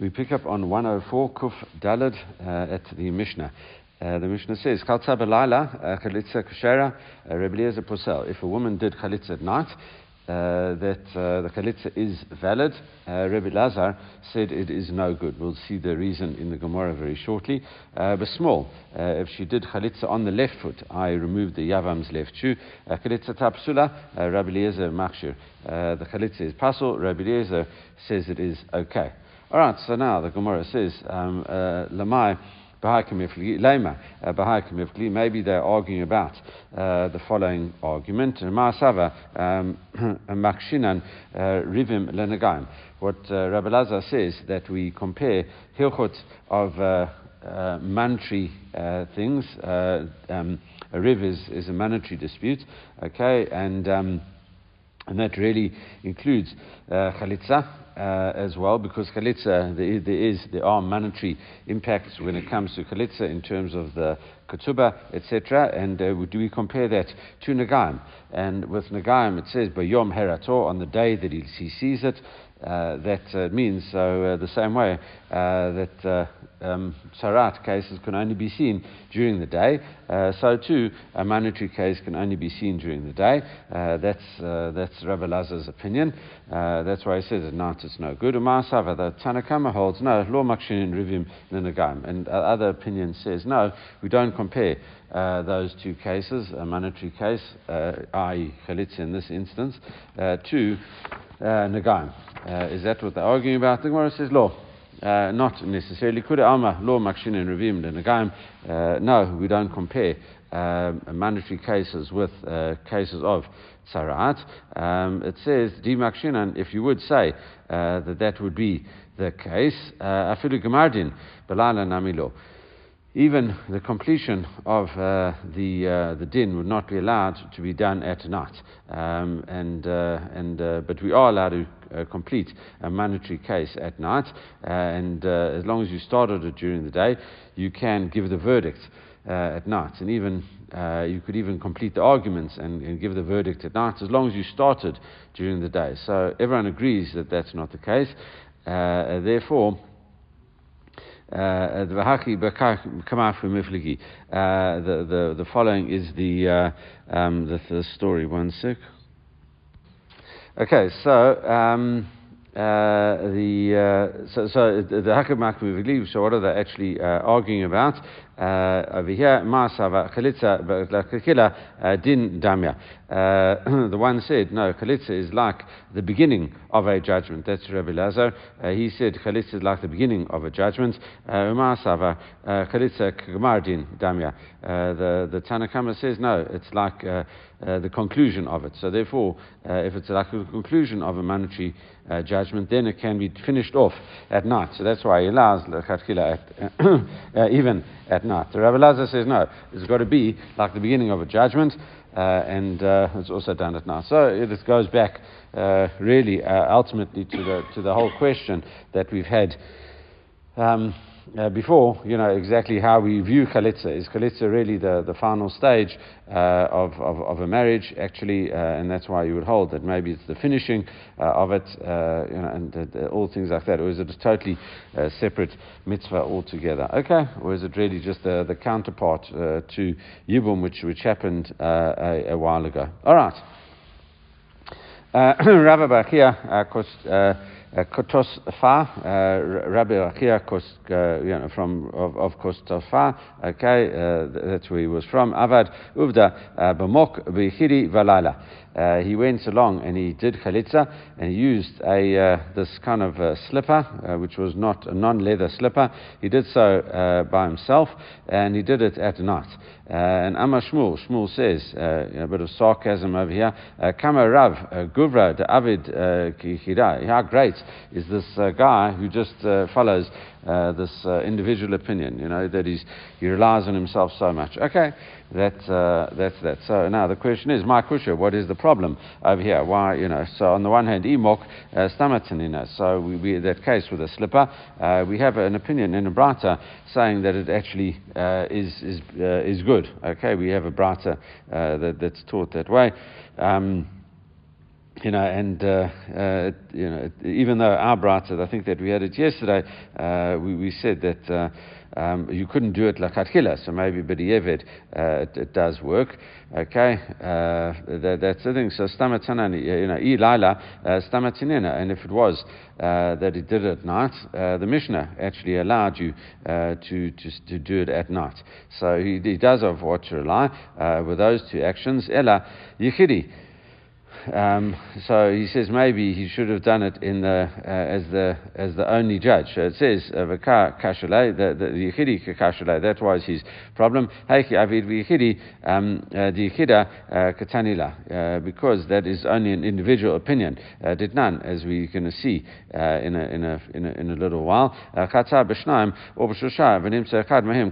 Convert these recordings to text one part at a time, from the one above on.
We pick up on 104 Kuf Dalad uh, at the Mishnah. Uh, the Mishnah says, Chaltza belayla chalitza kashera Rebeliezer posel. If a woman did chalitza at night, uh, that uh, the chalitza is valid. Uh, Rebbe Lazar said it is no good. We'll see the reason in the Gemara very shortly. Uh, but small, uh, if she did chalitza on the left foot, I removed the yavam's left shoe. Uh, tapsula, uh, Rabbi machshir. The chalitza is pasul. Rabbi says it is okay. All right, so now the Gemara says, um, Lamai. Uh, maybe they're arguing about uh, the following argument. Um, uh. What uh, Rabbi Lazar says that we compare hilchot of uh, uh, mandatory uh, things. Um, a riv is, is a mandatory dispute, okay, and um, and that really includes chalitza uh, as well, because chalitza, there, there is there are monetary impacts when it comes to chalitza in terms of the ketubah, etc. And uh, do we compare that to nagaim? And with nagaim, it says by yom herator on the day that he sees it. Uh, that uh, means so uh, the same way uh, that um, sarat cases can only be seen during the day, so too a monetary case can only be seen during the day. that's that's Rabbi Lazar's opinion. that's why he says at night it's no good. Umasava the Tanakama holds no law makshin rivim nenagam, and other opinion says no, we don't compare. Uh, those two cases, a monetary case, uh, i.e., chalitza in this instance, uh, to uh, Nagaim. Uh, is that what they're arguing about? The Gemara says, law. Uh, not necessarily. Could Alma law makshin and revim the Nagaim? No, we don't compare mandatory cases with cases of tsarat. Um, it says di makshinan. If you would say that that would be the case, afilu gemardin belala namilo even the completion of uh, the, uh, the din would not be allowed to be done at night. Um, and, uh, and, uh, but we are allowed to uh, complete a mandatory case at night. Uh, and as long as you started it during the day, you can give the verdict at night. And even you could even complete the arguments and, and, give the verdict at night as long as you started during the day. So everyone agrees that that's not the case. therefore, uh, the, the, the following is the, uh, um, the, the story. One sec. Okay, so um, uh, the uh, so, so the Hakamak Muvigli, so what are they actually uh, arguing about? Uh, over here, Masava Chalitza uh, Lakila uh, Din Damya. Uh, the one said, no, Chalitza is like the beginning of a judgment. That's Rabbi Lazar. Uh, he said Chalitza is like the beginning of a judgment. Masava Chalitza Kagmar Din Damya. The the Tanakama says, no, it's like the conclusion of it. So therefore, if it's like the conclusion of a monetary uh, judgment, then it can be finished off at night. So that's why he allows uh, even at night. The Rabbi Lazar says no, it's got to be like the beginning of a judgment, uh, and uh, it's also done at night. So this goes back uh, really uh, ultimately to the to the whole question that we've had. Um, uh, before, you know, exactly how we view chalitza. Is chalitza really the, the final stage uh, of, of, of, a marriage, actually, uh, and that's why you would hold that maybe it's the finishing uh, of it, uh, you know, and all things like that, or is it a totally uh, separate mitzvah altogether? Okay, or is it really just the, the counterpart to Yibum, which, which happened a, a, while ago? All right. Rabbi Bachia, of course, uh, Kotos Fa, uh, Rabbi Achia uh, you know, from of, of Kostofa, okay, uh, that's where he was from. Avad Uvda Bamok Bechiri Valala. He went along and he did chalitza and he used a this kind of slipper, which was not a non-leather slipper. He did so by himself and he did it at night. Uh, and Amma Shmuel, Shmuel says, uh, know, a bit of sarcasm over here, uh, Kama Rav Guvra de Avid Kihira. How great is this guy who just follows uh, this uh, individual opinion, you know, that he's, he relies on himself so much. Okay, that's, uh, that's that. So now the question is, my kusha, what is the problem over here? Why, you know, so on the one hand, imok uh, stamatanina. So we, we, that case with a slipper, uh, we have an opinion in a brata saying that it actually uh, is, is, uh, is good. Okay, we have a brata that, that's taught that way. Um, you know, and uh, uh, you know, even though our brighter, I think that we had it yesterday, uh, we, we said that uh, um, you couldn't do it like Atchila, so maybe B'di'evid, uh, it, it does work. Okay, uh, that, that's the thing. So Stamatanani, you know, Ilala, uh, Stamatinina, and if it was uh, that he did it at night, uh, the Mishnah actually allowed you uh, to, to, to do it at night. So he, he does have what to rely with those two actions. Ella, Yichidi. Um, so he says maybe he should have done it in the, uh, as, the, as the only judge. So it says, uh, the, the Yichidi kashalei, that was his problem. Um, uh, the uh, katanila, because that is only an individual opinion. Did none, as we're going to see in, a, in, a, in, a, in a little while. Chatzah b'shnaim, or v'nimtza echad mahim,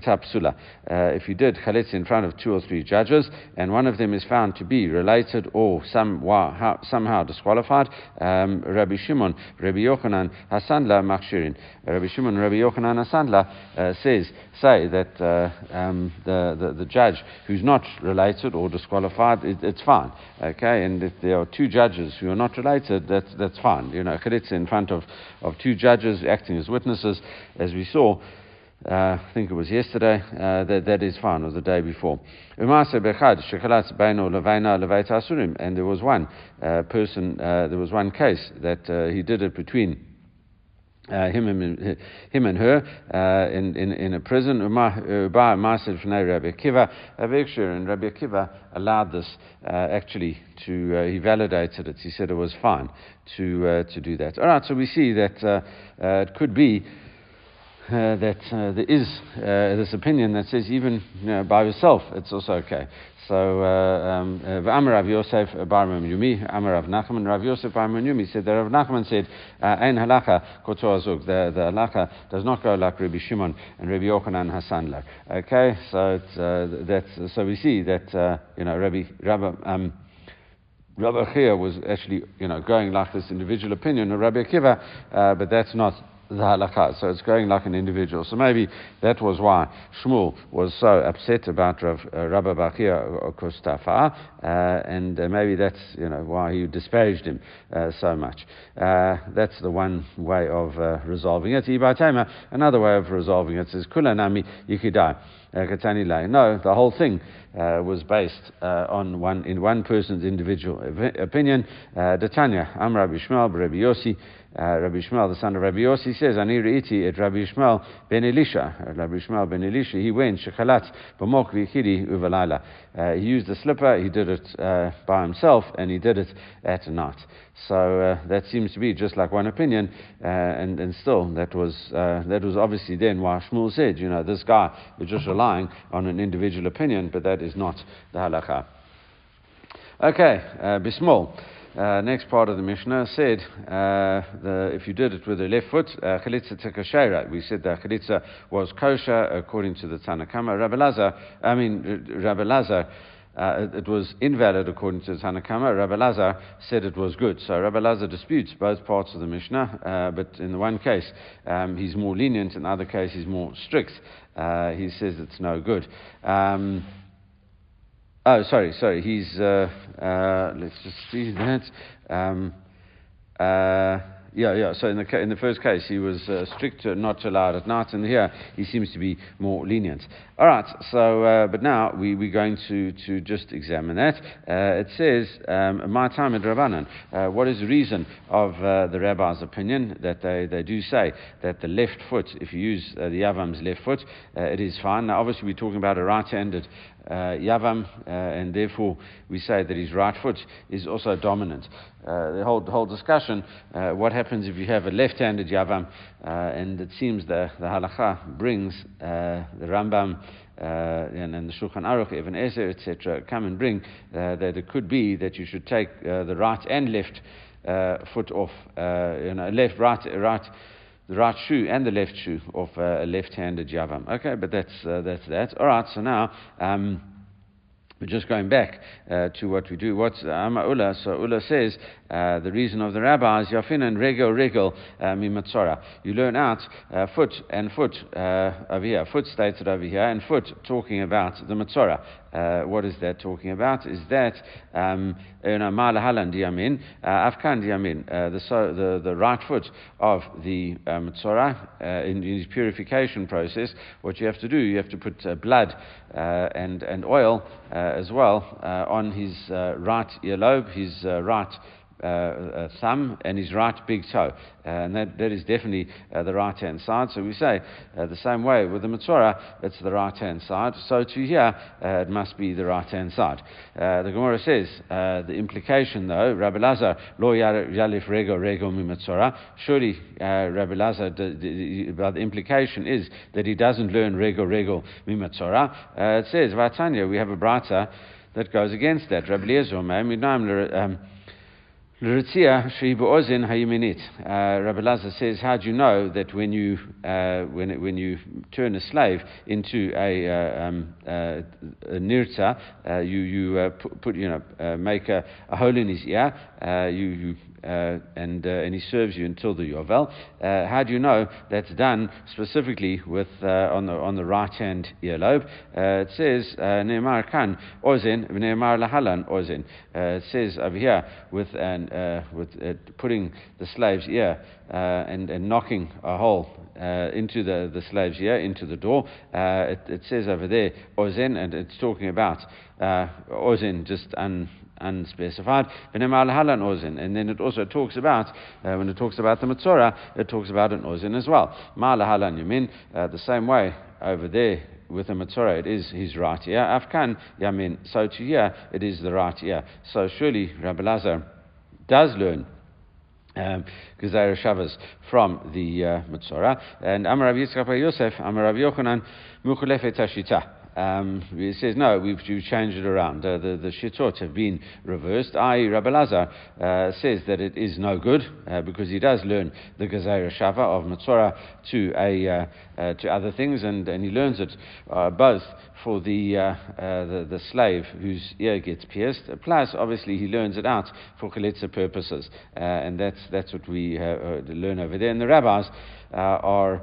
tapsula. If you did chalitz in front of two or three judges, and one of them is found to be related or somehow, disqualified. Um, Rabbi Shimon, Rabbi Yochanan, Hasandla, Makshirin. Rabbi Shimon, Rabbi Yochanan, Hasandla uh, says, say that uh, um, the, the, the, judge who's not related or disqualified, it, it's fine. Okay, and if there are two judges who are not related, that's, that's fine. You know, chalitza in front of, of two judges acting as witnesses, as we saw. Uh, I think it was yesterday, uh, that, that is fine, or the day before. And there was one uh, person, uh, there was one case that uh, he did it between. Uh, him, and, him and her in, in, in a prison. And Rabbi Akiva allowed this actually to, he validated it. He said it was fine to, to do that. All right, so we see that it could be uh, that uh, there is uh, this opinion that says even you know, by yourself it's also okay. So, um, Amar Rav Yosef Bar Yumi, Amar Rav Nachman, Rav Yosef Bar Yumi said that Rav Nachman said, Ein halacha kotor azuk, the, the halakha does not go like Rabbi Shimon and Rabbi Yochanan Hassanler. Okay, so it's, uh, that's, so we see that, uh, you know, Rabbi, Rabbi, um, Rabbi was actually, you know, going like this individual opinion of Rabbi Akiva, uh, but that's not the halakha. So it's going like an individual. So maybe that was why Shmuel was so upset about Rav, uh, Rabbi Bachia Kostafa, uh, and uh, maybe that's you know why he disparaged him uh, so much. Uh, that's the one way of uh, resolving it. Another way of resolving it is kulanami yikidai. No, the whole thing uh, was based uh, on one in one person's individual opinion. Uh, Datanya, Am Rabbi Shmuel, Rabbi Yossi, uh, Rabbi Shmuel, the son of Rabbi Yossi, says, Ani re'iti et Rabbi Shmuel ben Elisha. Uh, Rabbi Shmuel ben Elisha, he went, shechalat b'mok v'chidi uvalayla. Uh, he used a slipper, he did it uh, by himself, and he did it at night. So uh, that seems to be just like one opinion, uh, and, and still, that was, uh, that was obviously then why Shmuel said, you know, this guy is just relying on an individual opinion, but that is not the halakha. Okay, uh, Bismol. Uh, next part of the Mishnah said uh, the, if you did it with the left foot, uh, chalitza tekashera. We said that chalitza was kosher according to the Tanakama. Rabbi Lazar, I mean Rabbi Lazar, uh, it, it, was invalid according to the. Rabbi Lazar said it was good. So Rabbi Lazar disputes both parts of the Mishnah, uh, but in the one case um, he's more lenient, in the other case he's more strict. Uh, he says it's no good. Um, Oh, sorry, sorry. He's, uh, uh, let's just see that. Um, yeah, yeah. So in the, in the first case, he was uh, strict, not to allow it at night, and here he seems to be more lenient. All right, so, uh, but now we, we're going to, to just examine that. Uh, it says, um, my time at Rabbanan, uh, what is the reason of uh, the rabbi's opinion that they, they do say that the left foot, if you use uh, the Yavam's left foot, it is fine. Now, obviously, we're talking about a right handed Yavam, and therefore we say that his right foot is also dominant. the whole, whole discussion, what happens if you have a left handed Yavam, and it seems the, the halacha brings the Rambam uh, and, and the Shulchan Aruch, Ibn Ezer, etc., come and bring uh, that it could be that you should take uh, the right and left uh, foot off, uh, you know, left, right, right, the right shoe and the left shoe of a left-handed yavam. Okay, but that's that's that. All right, so now. Um, just going back uh, to what we do, what's Amma Ula? So Ula says uh, the reason of the rabbis, Yafin and Rego Regel uh, Mimatzora. You learn out uh, foot and foot uh, over here, foot stated over here, and foot talking about the Matzora. Uh, what is that talking about? Is that um, Afkan Diamin, the, the, the right foot of the um, in, in his purification process, what you have to do, you have to put uh, blood uh, and, and oil uh, as well uh, on his uh, right earlobe, his right uh, uh, thumb and his right big toe. Uh, and that, that is definitely uh, the right hand side. So we say uh, the same way with the Matzorah, it's the right hand side. So to here, uh, it must be the right hand side. the Gemara says the implication though, Rabbi Lazar, lo yalif rego rego mi Matzorah. Surely Rabbi Lazar, the, the, the, implication is that he doesn't learn rego rego mi Matzorah. it says, Vatanya, we have a brata that goes against that. Rabbi Eliezer, um, L'ritzia ozin hayiminit. Uh, Rabbi Lazar says, how do you know that when you, uh, when, when you turn a slave into a, uh, um, uh, a nirtza, uh, you, you uh, put, put, you know, make a, a, hole in his ear, you, you uh, and, uh, and he serves you until the Yovel. Uh, how do you know that's done specifically with, on, the, on the right hand earlobe? it says, Ne'emar kan ozin, Ne'emar lahalan ozin. it says over here, with, an, with putting the slave's ear and, and knocking a hole uh, into the, the slave's ear, into the door. Uh, it, it, says over there, ozen, and it's talking about uh, ozen, just un, unspecified. And then it also talks about, uh, when it talks about the Matzorah, it talks about an ozin as well. Ma'alahalan yamin, uh, the same way over there with the Matzorah, it is his right ear. Afkan yamin, so to here, it is the right ear. So surely Rabbi Lazar does learn um, Gezeira Shava from the uh. And Amar Rav Yitzchak Yosef, Amar Rav Yochanan, Mukhulefet Tashita. Um, it says, no, we've, we've changed it around. Uh, the, the shittot have been reversed. I, Rabbi Lazar, uh, says that it is no good uh, because he does learn the Gezerah Shava of Matzorah to, a, uh, uh, to other things, and, and he learns it uh, both for the, the, the, slave whose ear gets pierced, plus, obviously, he learns it out for chalitza purposes. and that's, that's what we learn over there. And the rabbis are.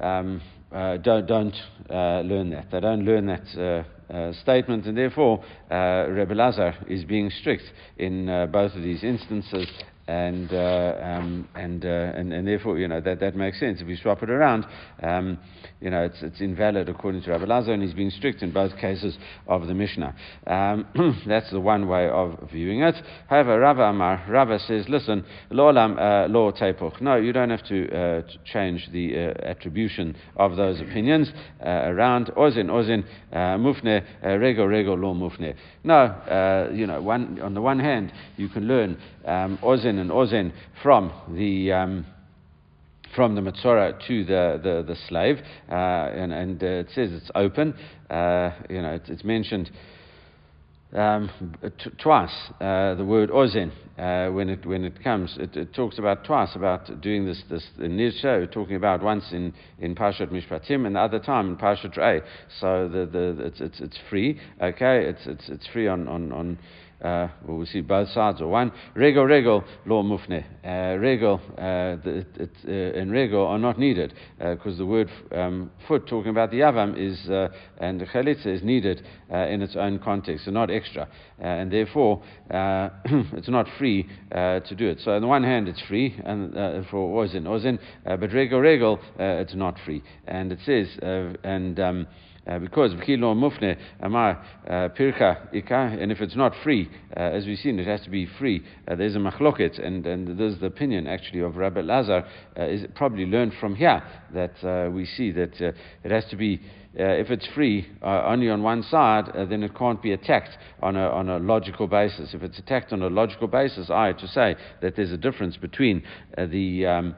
Um, uh, don't, don't uh, learn that. They don't learn that uh, uh statement, and therefore uh, Rebbe Lazar is being strict in uh, both of these instances and, uh, um, and, uh, and, and therefore, you know, that, that makes sense. If we swap it around, um, you know, it's, it's invalid according to Rabbi Lazar, and he's being strict in both cases of the Mishnah. Um, that's the one way of viewing it. However, Rava Amar, Rava says, listen, uh, lo tepuch. No, you don't have to uh, change the uh, attribution of those opinions uh, around. Ozin, ozin, mufne, rego, rego, lo mufne. No, you know, one, on the one hand, you can learn um, and ozen from the um, from the Matzorah to the, the, the slave, uh, and, and uh, it says it's open. Uh, you know, it's, it's mentioned um, t- twice uh, the word ozen uh, when it when it comes. It, it, talks about twice about doing this this in talking about once in, in Parshat Mishpatim and the other time in Parshat Re'eh. So the, the it's, it's it's free. Okay, it's it's it's free on on on uh, well, we see both sides or one. Rego, rego, law mufne. Uh, rego uh, uh, and rego are not needed because the word um, foot, talking about the yavam, is and chalitza is needed in its own context, so not extra, uh, and therefore uh, it's not free uh, to do it. So on the one hand, it's free and for ozin, ozin, but rego, rego, it's not free, and it says and. Um, uh, because v'chilo mufne amar uh, pircha ika, and if it's not free, uh, as we've seen, it has to be free. Uh, there's a machloket, and, and there's the opinion actually of Rabbi Lazar, uh, is probably learned from here that we see that it has to be. if it's free only on one side, then it can't be attacked on a, on a logical basis. If it's attacked on a logical basis, I to say that there's a difference between the um,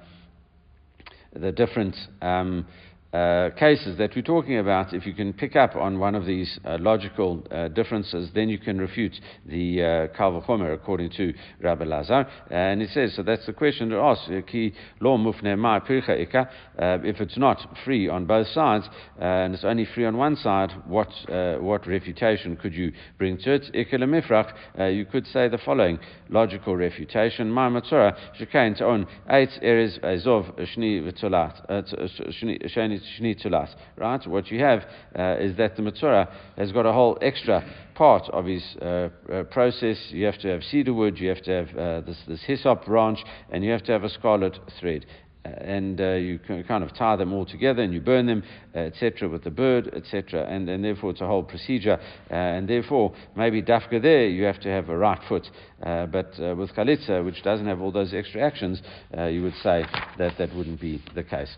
the different um, uh, cases that we're talking about, if you can pick up on one of these uh, logical uh, differences, then you can refute the uh, according to Rabbi Lazar. And he says, so that's the question to ask. Uh, uh, If it's not free on both sides, uh, and it's only free on one side, what, what refutation could you bring to it? Ika you could say the following logical refutation. Ma shni tulas. Right? What you have uh, is that the Matzora has got a whole extra part of his uh, uh, process. You have to have cedar wood, you have to have uh, this, this hyssop branch, and you have to have a scarlet thread. Uh, and uh, you kind of tie them all together and you burn them, uh, etc., with the bird, etc., and, and therefore it's a whole procedure. Uh, and therefore, maybe dafka there you have to have a right foot, but with chalitza, which doesn't have all those extra actions, you would say that that wouldn't be the case.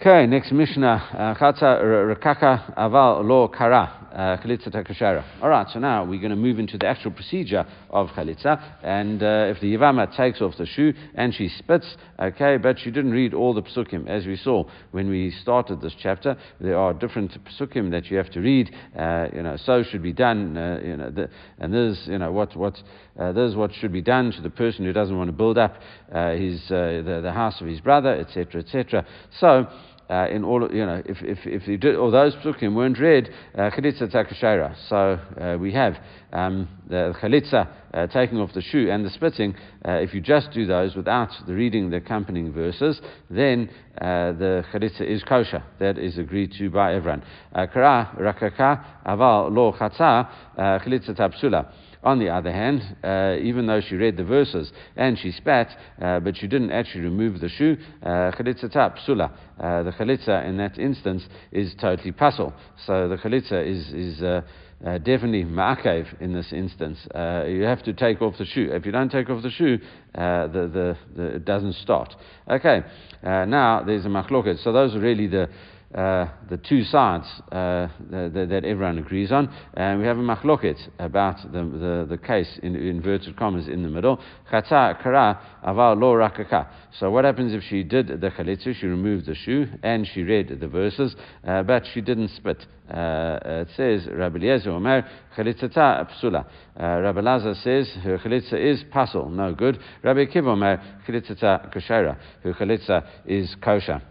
Okay, next Mishnah. Chatza rakaka aval lo kara. Chalitza takashara. All right, so now we're going to move into the actual procedure of chalitza. And uh, if the Yavama takes off the shoe and she spits, okay, but she didn't read all the psukim. As we saw when we started this chapter, there are different psukim that you have to read. Uh, you know, so should be done. Uh, you know, the, and this, you know, what what uh, this is what should be done to the person who doesn't want to build up uh, his uh, the, the house of his brother, etc., etc. So uh, in all, you know, if, if, if you did, those psukim weren't read, uh, chalitza takashera. So uh, we have um, the chalitza uh, taking off the shoe and the splitting. Uh, if you just do those without the reading the accompanying verses, then uh, the chalitza is kosher. That is agreed to by everyone. Kara rakaka aval lo chatza chalitza tapsula. On the other hand, uh, even though she read the verses and she spat, uh, but she didn't actually remove the shoe, uh, chalitza tap psula. Uh, the chalitza in that instance is totally pasul. So the chalitza is, is uh, uh, definitely ma'akev in this instance. Uh, you have to take off the shoe. If you don't take off the shoe, uh, the, the, the, it doesn't start. Okay, uh, now there's a machloket. So those are really the uh, the two sides uh, the, that everyone agrees on. And we have a machloket about the, the, the case in inverted commas in the middle. Chata kara aval lo rakaka. So what happens if she did the chalitza, she removed the shoe, and she read the verses, uh, but she didn't spit? Uh, it says, Rabbi Eliezer Omer, psula. Uh, Rabbi says, her chalitza is pasul, no good. Rabbi Akiva Omer, chalitzata. Her chalitza is kosher.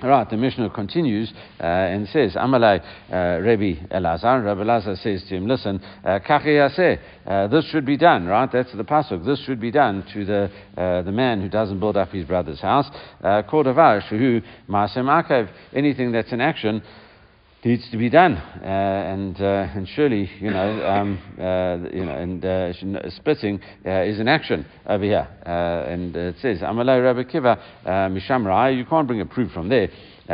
Right, the Mishnah continues uh, and says, Amalai uh, Rabbi Elazar. Rabbi Elazar says to him, Listen, uh, uh, this should be done, right? That's the pasuk. This should be done to the uh, the man who doesn't build up his brother's house. Kordavar Shehu Masem Akav. Anything that's in action needs to be done, uh, and uh, and surely you know um, uh, you know and uh, splitting uh, is an action over here, uh, and it says Amalei Rabbi Kiva Mishamrai. You can't bring a proof from there.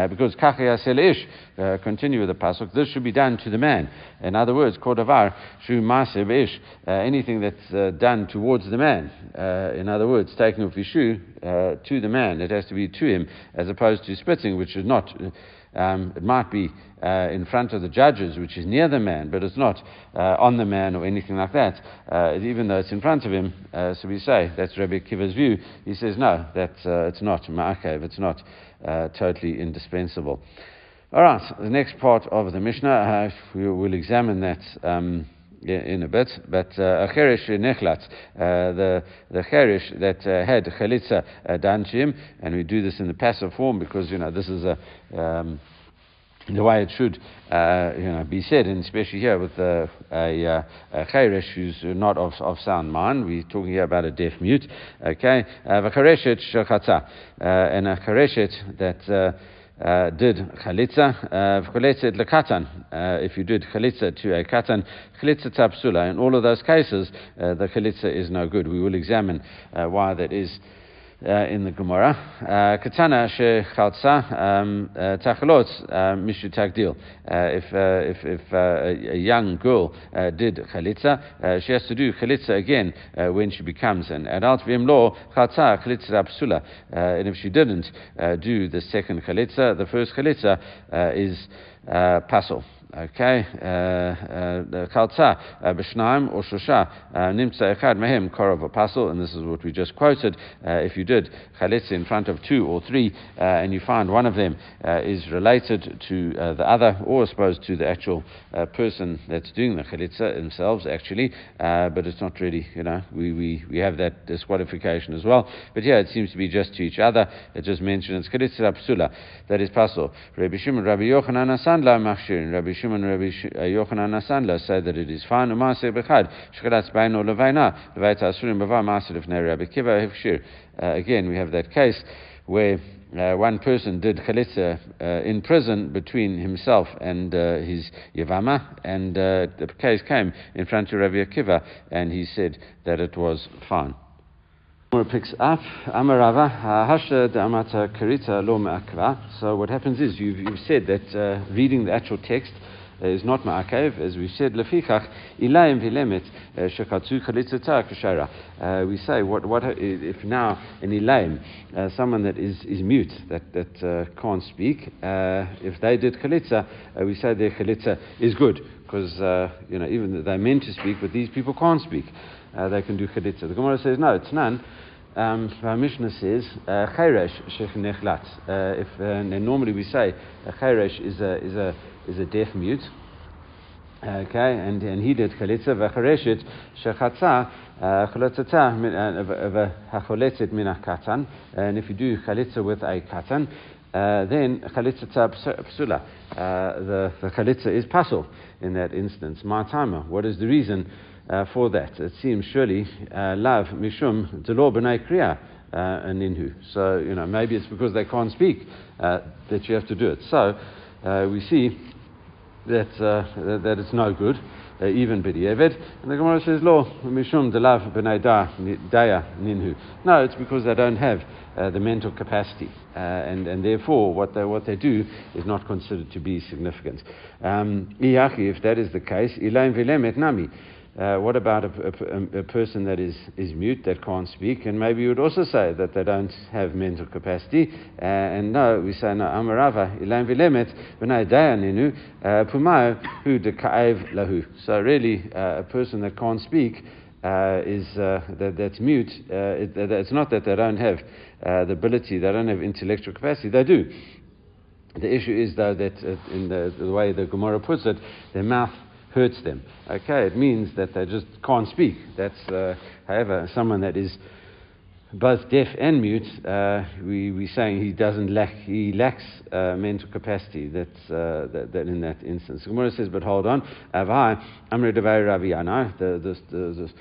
because kachaya ish, continue with the pasuk. This should be done to the man. In other words, kodavar shu masev ish. Anything that's done towards the man. in other words, taking off his shoe to the man. It has to be to him, as opposed to splitting, which is not. Um, it might be uh, in front of the judges, which is near the man, but it's not uh, on the man or anything like that, uh, even though it's in front of him. Uh, so we say that's Rabbi Kiva's view. He says no, that uh, it's not ma'akev, it's not uh, totally indispensable. All right, the next part of the Mishnah, we will examine that. Um, in a bit, but a cherish nechlat, the the cherish that uh, had chalitza uh, done to him, and we do this in the passive form because you know this is a um, the way it should uh, you know, be said, and especially here with uh, a, uh, a cheresh who's not of, of sound mind. We're talking here about a deaf mute. Okay, shachatza, and a chareshet that. Uh, did chalitza, uh, lekatan. Uh, if you did chalitza to a katan, chalitza tapsula. In all of those cases, uh, the chalitza is no good. We will examine uh, why that is uh, in the Gemara. Uh, Katana shechaltza um, uh, tachalot mishu tagdil. If if if a young girl did chalitza, she has to do chalitza again when she becomes an adult. V'im lo chaltza chalitza psula. And if she didn't do the second chalitza, the first chalitza is uh, pasul. Okay, uh, uh, uh, chaltza b'shnaim or shosha nimtza echad mehem korov apostle, and this is what we just quoted. Uh, if you did chalitza in front of two or three, uh, and you find one of them uh, is related to the other, or I suppose to the actual person that's doing the chalitza themselves, actually, but it's not really, you know, we, we, we have that disqualification as well. But yeah, it seems to be just to each other. It just mentions chalitza psula, that is pasul. Rabbi Shimon, Rabbi Yochanan, Asandla machshirin, Rabbi Shimon Rabbi uh, Yochanan Nasandla said that it is fine. Bechad asurim bava Rabbi Kiva. Uh, again, we have that case where uh, one person did chalitza uh, in prison between himself and uh, his Yavama, and uh, the case came in front of Rabbi Akiva, and he said that it was fine. picks up So what happens is you've, you've said that reading the actual text is not ma'akev, as we said, lefichach ilayim vilemet shekatzu chalitzata kashara. We say, what, what if now an ilayim, uh, someone that is, is mute, that, that uh, can't speak, uh, if they did chalitza, uh, we say their chalitza is good, because, uh, you know, even they're meant to speak, but these people can't speak. they can do chalitza. The Gemara says, no, it's none. Um, our Mishnah says cheresh uh, uh, If uh, normally we say a cheresh is a is a is a deaf mute. Okay, and, and he did chalitza v'chareshet shechatza chalitzata v'hacholetzet min katan. And if you do chalitza with a katan, uh, then chalitzata psula. Uh, the, the chalitza is pasul in that instance. Timer. What is the reason? Uh, for that. It seems surely uh, love mishum delor b'nei kriya uh, ninhu. So you know maybe it's because they can't speak uh, that you have to do it. So we see that uh, that it's no good. Uh, even b'di'evet. And the Gemara says, "Lo mishum delav b'nei daya ninhu." No, it's because they don't have uh, the mental capacity, uh, and and therefore what they what they do is not considered to be significant. Um, if that is the case, ilaim vilemet nami. Uh, what about a, a, a, person that is, is mute, that can't speak? And maybe you would also say that they don't have mental capacity. Uh, and no, we say, no, Amarava, Ilan Vilemet, V'nai Dayaninu, uh, Pumayo, Hu de Ka'ev Lahu. So really, uh, a person that can't speak uh, is, that, that's mute, it, it's not that they don't have the ability, they don't have intellectual capacity, they do. The issue is, though, that in the, the way the Gemara puts it, their mouth hurts them. Okay, it means that they just can't speak. That's, uh, however, someone that is both deaf and mute, uh, we, we're saying he doesn't lack, he lacks uh, mental capacity. That's, uh, that, that, in that instance. Gemara says, but hold on. Avai, Amr Devay Ravi the, the, the, the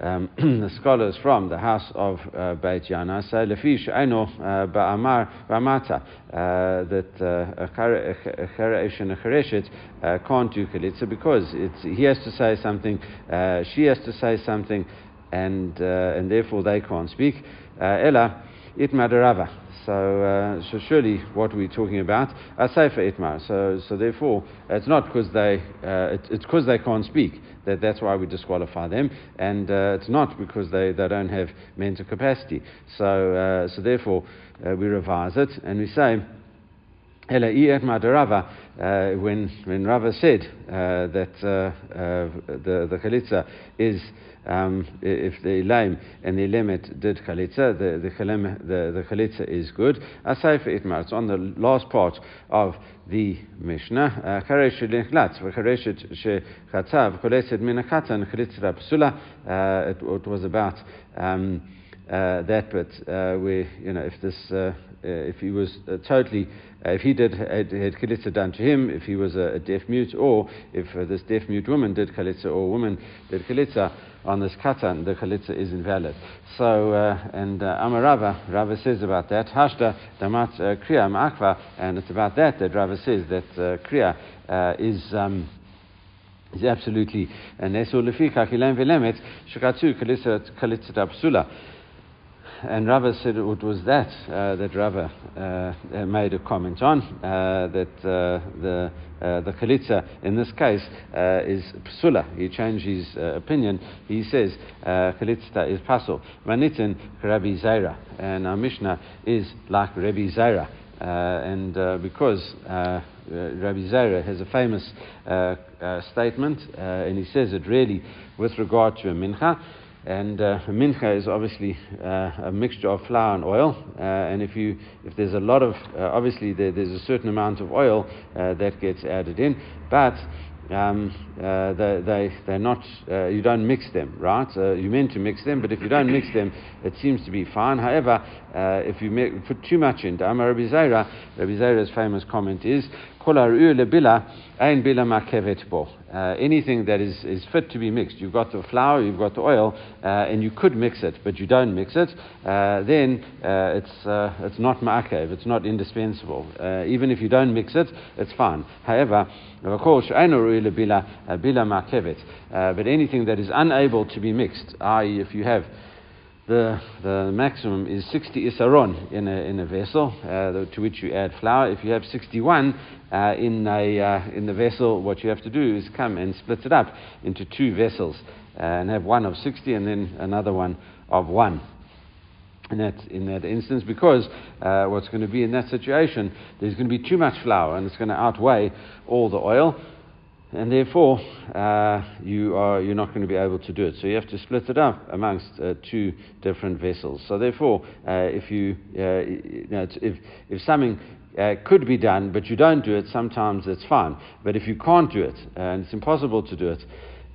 um, the scholars from the house of uh, Beit Yana say lefish eno uh, ba'amar ba'mata uh, that uh, cheresh and a uh, can't do kalitza because it's, he has to say something, uh, she has to say something, and and therefore they can't speak. Ella it derava. So, uh, so surely what we're talking about are safer itmar. So, so therefore, it's not because they, uh, it, it's because they can't speak that that's why we disqualify them, and uh, it's not because they, they don't have mental capacity. So, uh, so therefore, uh, we revise it and we say. Rava, uh, when, when Rava said uh, that uh, uh, the, the chalitza is um, if the lame and the limit did chalitza, the, the, the, the chalitza is good. Asay for itmar, it's on the last part of the Mishnah. Min chalitza psula. It was about um, uh, that, but uh, where, you know, if this, uh, if he was totally uh, if he did had, had done to him, if he was a, a deaf mute, or if uh, this deaf mute woman did chalitza, or woman did chalitza on this katan, the chalitza is invalid. So, uh, and uh, Amarava, Rava says about that, Hashda damat uh, kriya ma'akva, and it's about that that Rava says that uh, kriya uh, is. Um, is absolutely nesur lefika kilen velemet shekatzu chalitza psula and Rava said it was that uh, that Rava uh, made a comment on uh, that uh, the uh, the chalitza in this case uh, is psula. He changed his opinion. He says chalitza is pasul. Manitin Rabbi Zaira, and our Mishnah is like Rabbi Zaira. and because Rabbi Zaira has a famous statement, and he says it really with regard to a mincha. And uh, mincha is obviously uh, a mixture of flour and oil. Uh, and if, you, if there's a lot of, uh, obviously there, there's a certain amount of oil uh, that gets added in. But um, uh, they, they, they're not, you don't mix them, right? You're meant to mix them, but if you don't mix them, it seems to be fine. However, uh, if you put too much in, Amar Rabbi Zaira, Rabbi Zaira's famous comment is, Ein bila makevet bo. Uh, anything that is, is fit to be mixed. You've got the flour, you've got the oil, uh, and you could mix it, but you don't mix it, uh, then uh, it's, uh, it's not ma'akev, it's not indispensable. Even if you don't mix it, it's fine. However, of course, bila makevet. But anything that is unable to be mixed, i.e., if you have the, the maximum is 60 isaron in a, in a vessel, uh, to which you add flour. If you have 61 uh, in, a, uh, in the vessel, what you have to do is come and split it up into two vessels uh, and have one of 60 and then another one of one. In that, in that instance, because uh, what's going to be in that situation, there's going to be too much flour and it's going to outweigh all the oil and therefore uh, you are you're not going to be able to do it. So you have to split it up amongst uh, two different vessels. So therefore, uh, if you, uh, you know, if if something uh, could be done, but you don't do it, sometimes it's fine. But if you can't do it, uh, and it's impossible to do it,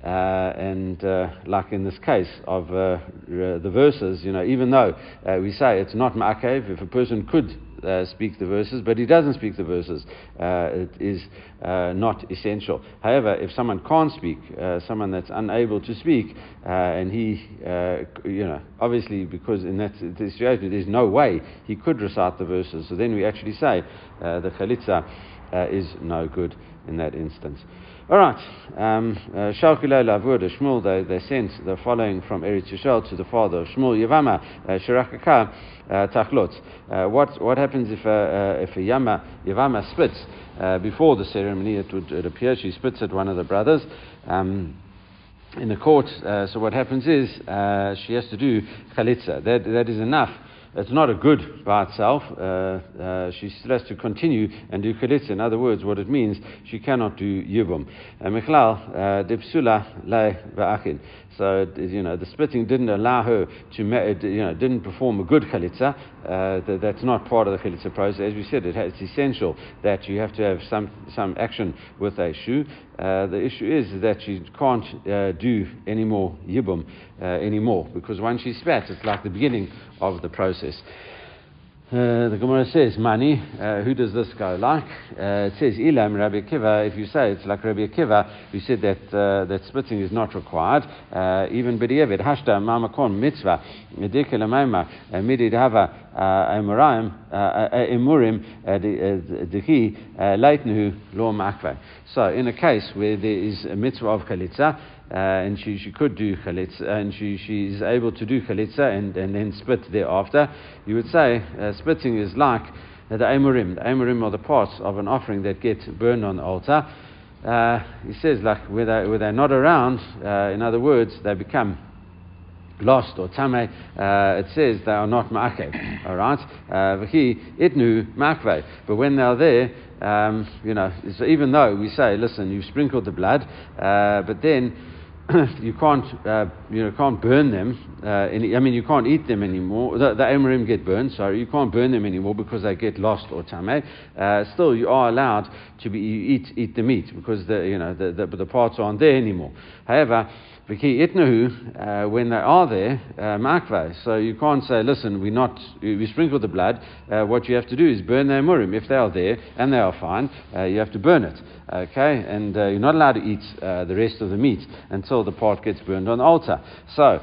uh, and uh, like in this case of uh, the verses, you know, even though we say it's not ma'akev, if a person could uh, speak the verses, but he doesn't speak the verses. Uh, it is uh, not essential. However, if someone can't speak, uh, someone that's unable to speak, uh, and he, uh, you know, obviously because in that situation there's no way he could recite the verses, so then we actually say the chalitza is no good in that instance. All right. Um, Shalkilei Lavur, Shmuel, they, they sent the following from Eretz Yisrael to the father, of Shmuel Yavama, Shirakaka, Tachlot. What, what happens if a, if a Yama, Yavama splits uh, before the ceremony? It would it appear she spits at one of the brothers. Um, in the court, uh, so what happens is uh, she has to do chalitza. That, that is enough it's not a good by itself. Uh, uh, she still has to continue and do chalitza. In other words, what it means, she cannot do yibum. Uh, Michlal, uh, dipsula le va'achin. So, you know, the splitting didn't allow her to, you know, didn't perform a good chalitza. Uh, that's not part of the chalitza process. As we said, it's essential that you have to have some, some action with a shoe. Uh, the issue is that she can't uh, do any more yibum uh, anymore because once she spat, it's like the beginning of the process. Uh, the Gemara says, Mani, uh, who does this go like? Uh, it says, Ilam Rabbi Akiva, if you say it's like Rabbi Akiva, who said that, uh, that splitting is not required, uh, even B'di'evet, Hashta Mamakon Mitzvah, Medike Lamaima, Midid Hava, Emurim, Dehi, Leitnuhu, Lo Makve. So, in a case where there is a mitzvah of Chalitza, uh, and she, she could do chalitza, and she, she is able to do chalitza and, and then split thereafter, you would say uh, splitting is like uh, the amorim. The amorim are the parts of an offering that get burned on the altar. Uh, he says, like, where, they, where they're not around, uh, in other words, they become lost or tame, uh, it says they are not ma'akev, all right? V'hi itnu makve. But when they're there, um, you know, so even though we say, listen, you've sprinkled the blood, uh, but then you can't, uh, you know, can't burn them. Uh, any, I mean, you can't eat them anymore. The, the Amorim get burned, so you can't burn them anymore because they get lost or tame. Uh, still, you are allowed to be, eat, eat the meat because the, you know, the, the, the parts aren't there anymore. However, V'ki itnahu, uh, when they are there, uh. So you can't say, listen, we not we sprinkle the blood. Uh, what you have to do is burn the amurim. If they are there and they are fine, uh, you have to burn it. Okay, and uh, you're not allowed to eat uh, the rest of the meat until the part gets burned on the altar. So.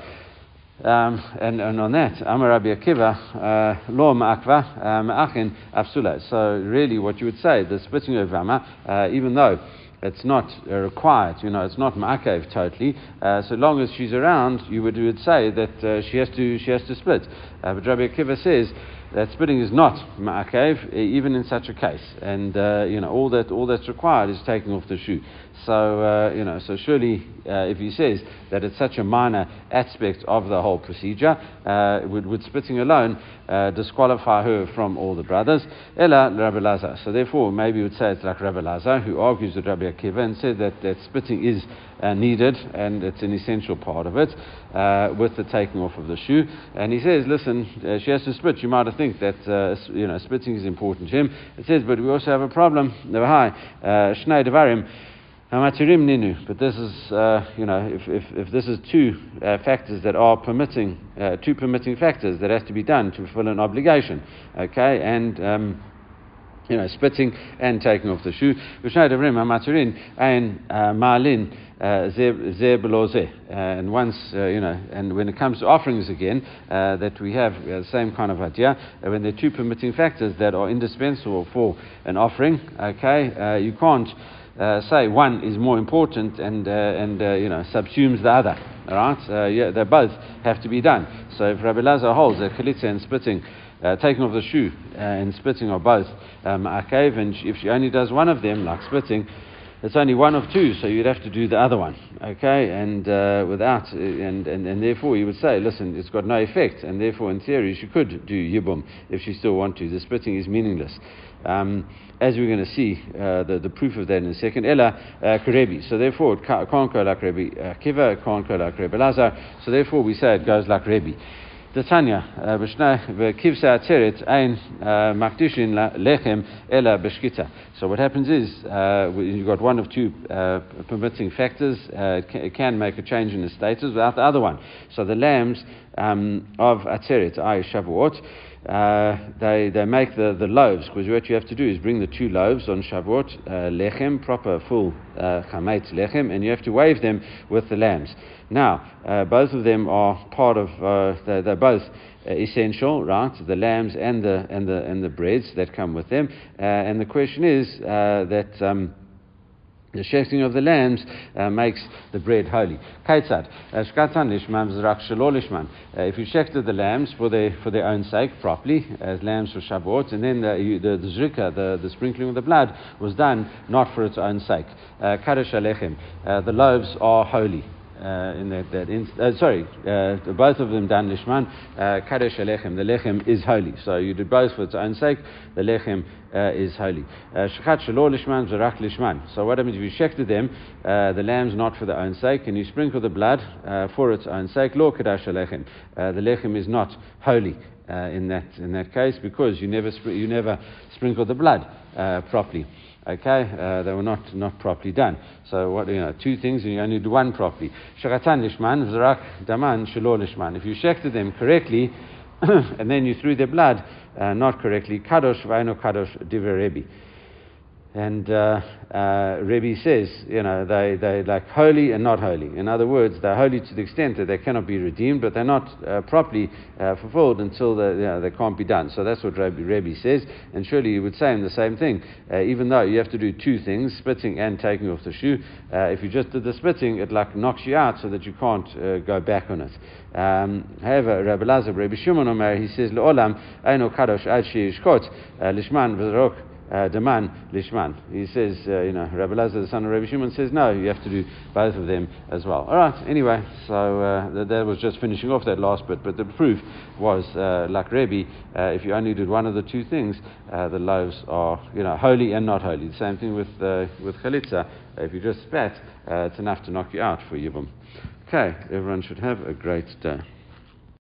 Um, and, and, on that, Amar Rabbi Akiva, lo ma'akva ma'achin afsula. So really, what you would say, the splitting of Rama, even though it's not uh, required, you know, it's not ma'akev totally. Uh, so long as she's around, you would, you would say that uh, she, has to, she has to split. Uh, but Rabbi Akiva says that splitting is not ma'akev, even in such a case. And, uh, you know, all, that, all that's required is taking off the shoe. So, uh, you know, so surely uh, if he says that it's such a minor aspect of the whole procedure, uh, would, would splitting alone uh, disqualify her from all the brothers? Ella Rabbi Lazar. So therefore, maybe you would say it's like Rabbi Lazar, who argues with Rabbi Akiva and said that, that splitting is uh, needed and it's an essential part of it uh, with the taking off of the shoe. And he says, listen, she has to split. You might think that, you know, splitting is important to him. It says, but we also have a problem. Shnei Devarim. Hamatirim but this is, uh, you know, if, if, if this is two uh, factors that are permitting, uh, two permitting factors that has to be done to fulfill an obligation, okay, and um, you know, spitting and taking off the shoe. and ma'alin and once, uh, you know, and when it comes to offerings again, uh, that we have uh, the same kind of idea. when there are two permitting factors that are indispensable for an offering, okay, you can't uh, say one is more important and, uh, and uh, you know, subsumes the other. All right? yeah, they both have to be done. So if Rabbi Lazar holds that chalitza and splitting uh, taking off the shoe uh, and splitting are both um, akav, and if she only does one of them, like splitting, it's only one of two, so you'd have to do the other one, okay? And uh, without, and, and, and therefore you would say, listen, it's got no effect, and therefore in theory she could do yibum if she still want to. The splitting is meaningless. Um, as we're going to see, uh, the, the proof of that in a second. Ella uh, Karebi. So therefore, it can't go like Rebbe uh, Kiva, it can't go like Rebbe Lazar. So therefore, we say it goes like Rebbe. Tanya, ein lechem ela beshkita. So what happens is uh, you've got one of two uh, permitting factors. Uh, it can make a change in the status without the other one. So the lambs um, of atzeret, ay shavuot, uh, they, they make the, the loaves, because what you have to do is bring the two loaves on Shavuot, uh, lechem, proper full uh, chametz lechem, and you have to wave them with the lambs. Now, uh, both of them are part of, uh, they're, they're, both uh, essential, right? The lambs and the, and, the, and the breads that come with them. and the question is that. Um, the shechting of the lambs uh, makes the bread holy. Kaitzad, lishman lishman. Uh, if you shechted the lambs for their, for their own sake properly, as lambs for Shabbat, and then the, the, the zrika, the, the sprinkling of the blood, was done not for its own sake. Uh, Kadosh uh, the loaves are holy uh, in that, that uh, sorry, uh, both of them done lishman. Uh, Kadesh lechem, the lechem is holy. So you do both for its own sake. The lechem uh, is holy. Uh, Shechat shelo lishman, zarak lishman. So what happens if you shechted them, the lamb's not for their own sake, and you sprinkle the blood for its own sake? Lo kadesh alechem, The lechem is not holy. in that in that case, because you never sp- you never sprinkle the blood properly. Okay, uh, they were not, not properly done. So what you know, two things, and you only do one properly. Shakatan lishman, v'zarak daman shelo lishman. If you shechted them correctly, and then you threw their blood uh, not correctly, kadosh v'ayno kadosh diver and uh, uh, Rebbe says, you know, they, they like holy and not holy. In other words, they're holy to the extent that they cannot be redeemed, but they're not uh, properly uh, fulfilled until they, you know, they can't be done. So that's what Rebbe, Rebbe says. And surely you would say the same thing. Uh, even though you have to do two things, spitting and taking off the shoe, uh, if you just did the spitting, it like knocks you out so that you can't go back on it. Um, however, Rabbi Lazar, Rabbi Shimon Omer, he says, Le'olam, Eino Kadosh Ad Sheyishkot, Lishman V'zarok, uh, Daman Lishman. He says, uh, you know, Rabbi Lazar, the son of Rabbi Shimon, says, no, you have to do both of them as well. All right, anyway, so uh, that, that, was just finishing off that last bit, but the proof was, uh, like Rabbi, uh, if you only did one of the two things, uh, the loaves are, you know, holy and not holy. The same thing with, with chalitza. If you just spat, it's enough to knock you out for Yibum. Okay, everyone should have a great day.